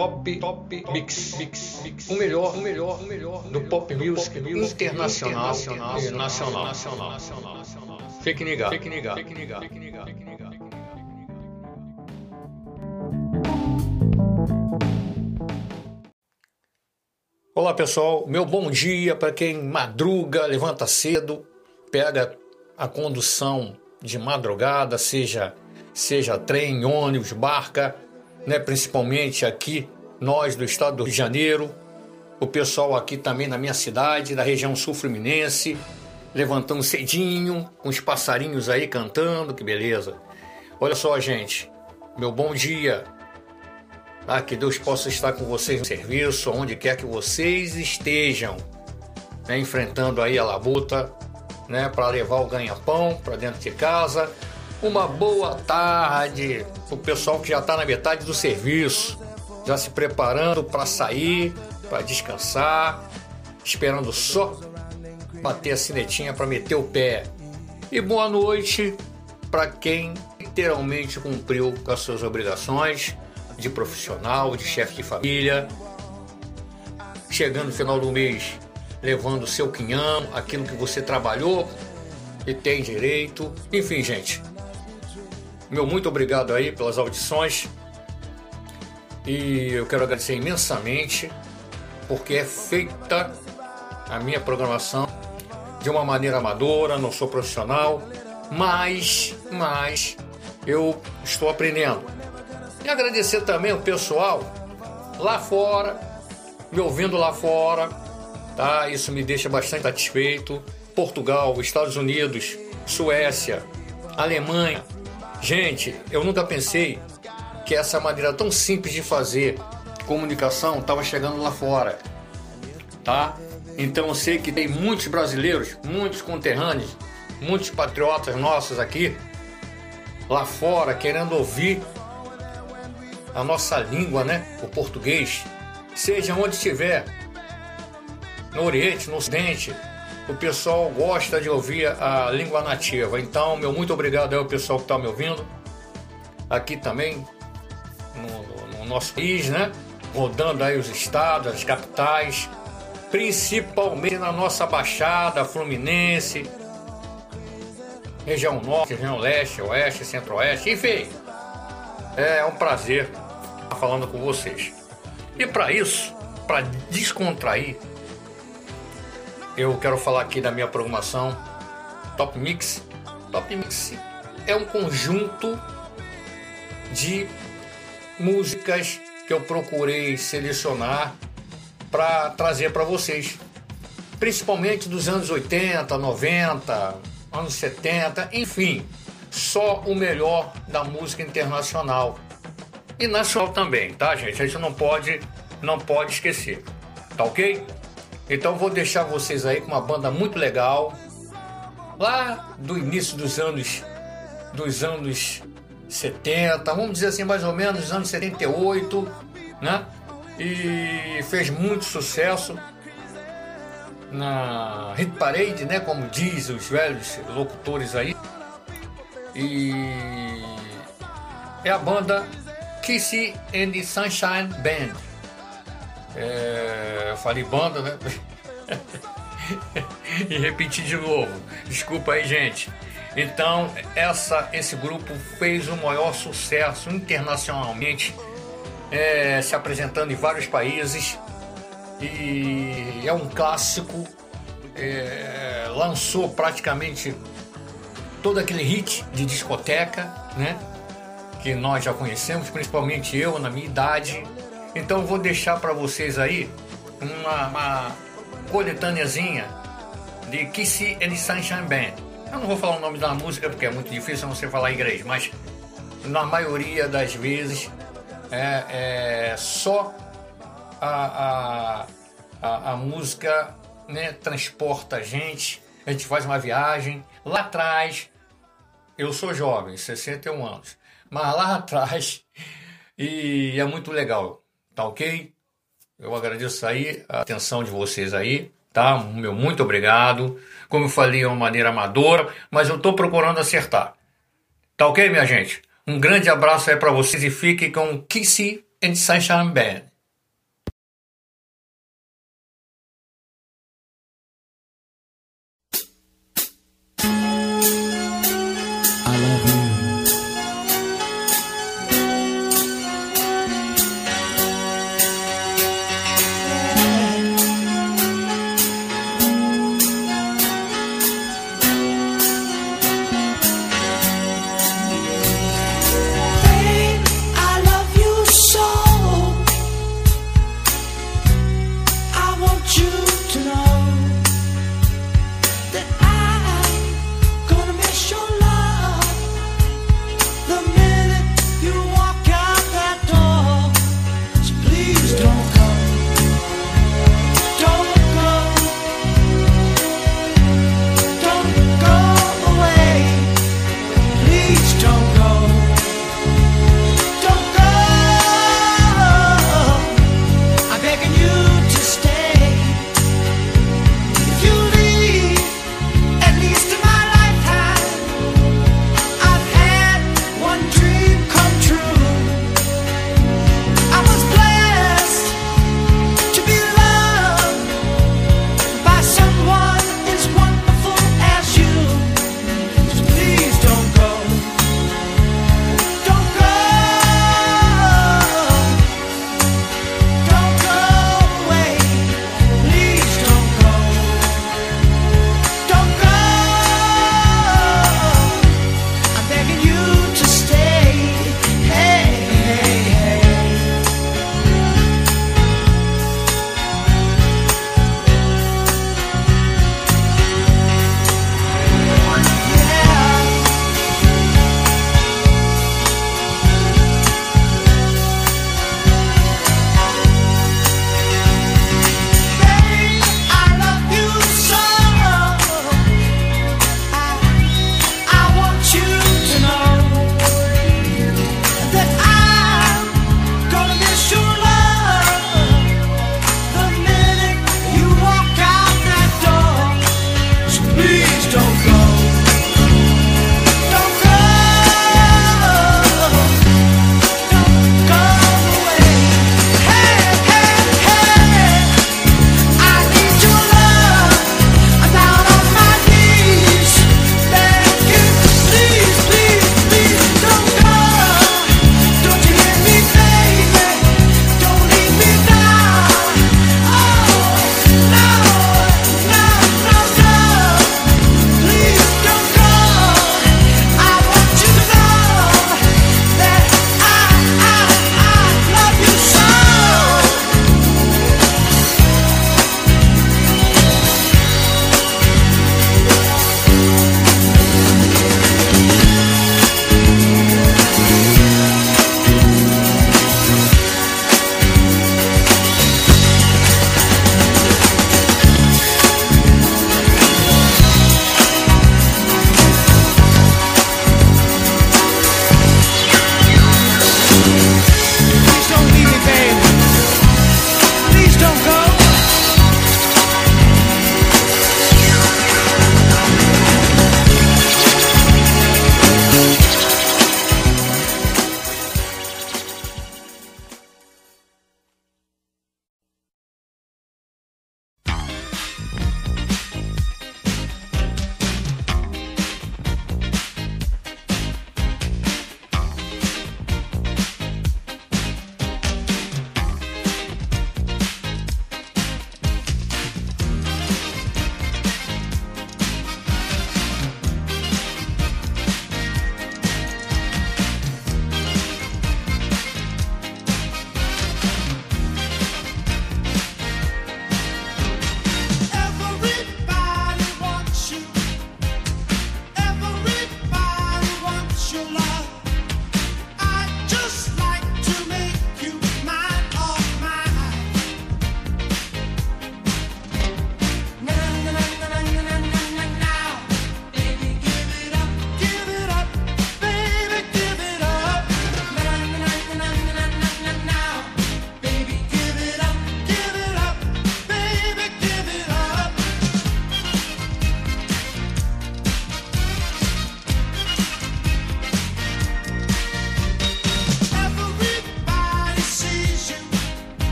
top, top, mix, mix, mix. O melhor, o melhor, o melhor do pop music, internacional, internacional, nacional, nacional, nacional. Fique ligado, fique ligado, fique ligado, fique ligado, fique ligado. Olá pessoal, meu bom dia para quem madruga, levanta cedo, pega a condução de madrugada, seja seja trem, ônibus, barca, né, principalmente aqui, nós do estado do Rio de Janeiro, o pessoal aqui também na minha cidade, da região sul-fluminense, levantando cedinho, com os passarinhos aí cantando, que beleza. Olha só, gente, meu bom dia. Ah, que Deus possa estar com vocês no serviço, onde quer que vocês estejam, né, enfrentando aí a labuta, né, para levar o ganha-pão para dentro de casa, uma boa tarde o pessoal que já está na metade do serviço, já se preparando para sair, para descansar, esperando só bater a sinetinha para meter o pé. E boa noite para quem literalmente cumpriu com as suas obrigações de profissional, de chefe de família, chegando no final do mês levando o seu quinhão, aquilo que você trabalhou e tem direito. Enfim, gente, meu muito obrigado aí pelas audições. E eu quero agradecer imensamente porque é feita a minha programação de uma maneira amadora, não sou profissional, mas, mas eu estou aprendendo. E agradecer também o pessoal lá fora, me ouvindo lá fora, tá? Isso me deixa bastante satisfeito. Portugal, Estados Unidos, Suécia, Alemanha, Gente, eu nunca pensei que essa maneira tão simples de fazer comunicação estava chegando lá fora, tá? Então eu sei que tem muitos brasileiros, muitos conterrâneos, muitos patriotas nossos aqui lá fora querendo ouvir a nossa língua, né? O português, seja onde estiver, no Oriente, no Ocidente, o pessoal gosta de ouvir a língua nativa. Então, meu muito obrigado ao pessoal que está me ouvindo. Aqui também, no, no, nosso país, né? Rodando aí os estados, as capitais, principalmente na nossa Baixada Fluminense, região norte, região leste, oeste, centro-oeste, enfim. É um prazer estar falando com vocês. E para isso, para descontrair, eu quero falar aqui da minha programação Top Mix. Top Mix é um conjunto de músicas que eu procurei selecionar para trazer para vocês, principalmente dos anos 80, 90, anos 70, enfim, só o melhor da música internacional e nacional também, tá, gente? A gente não pode não pode esquecer. Tá OK? Então vou deixar vocês aí com uma banda muito legal, lá do início dos anos dos anos 70, vamos dizer assim, mais ou menos, dos anos 78, né? E fez muito sucesso na Hit Parade, né? Como diz os velhos locutores aí. E é a banda Kissy and the Sunshine Band. É, eu falei banda, né? e repetir de novo. Desculpa aí, gente. Então, essa, esse grupo fez o maior sucesso internacionalmente, é, se apresentando em vários países. E é um clássico. É, lançou praticamente todo aquele hit de discoteca, né? Que nós já conhecemos, principalmente eu, na minha idade. Então vou deixar para vocês aí uma, uma coletâneazinha de Kissy and Sunshine Band. Eu não vou falar o nome da música porque é muito difícil você falar inglês, mas na maioria das vezes é, é só a, a, a, a música né, transporta a gente, a gente faz uma viagem. Lá atrás, eu sou jovem, 61 anos, mas lá atrás, e é muito legal. Tá ok? Eu agradeço aí a atenção de vocês aí, tá? Meu muito obrigado. Como eu falei, é uma maneira amadora, mas eu estou procurando acertar. Tá ok, minha gente? Um grande abraço aí para vocês e fiquem com Kissy and Sunshine Band.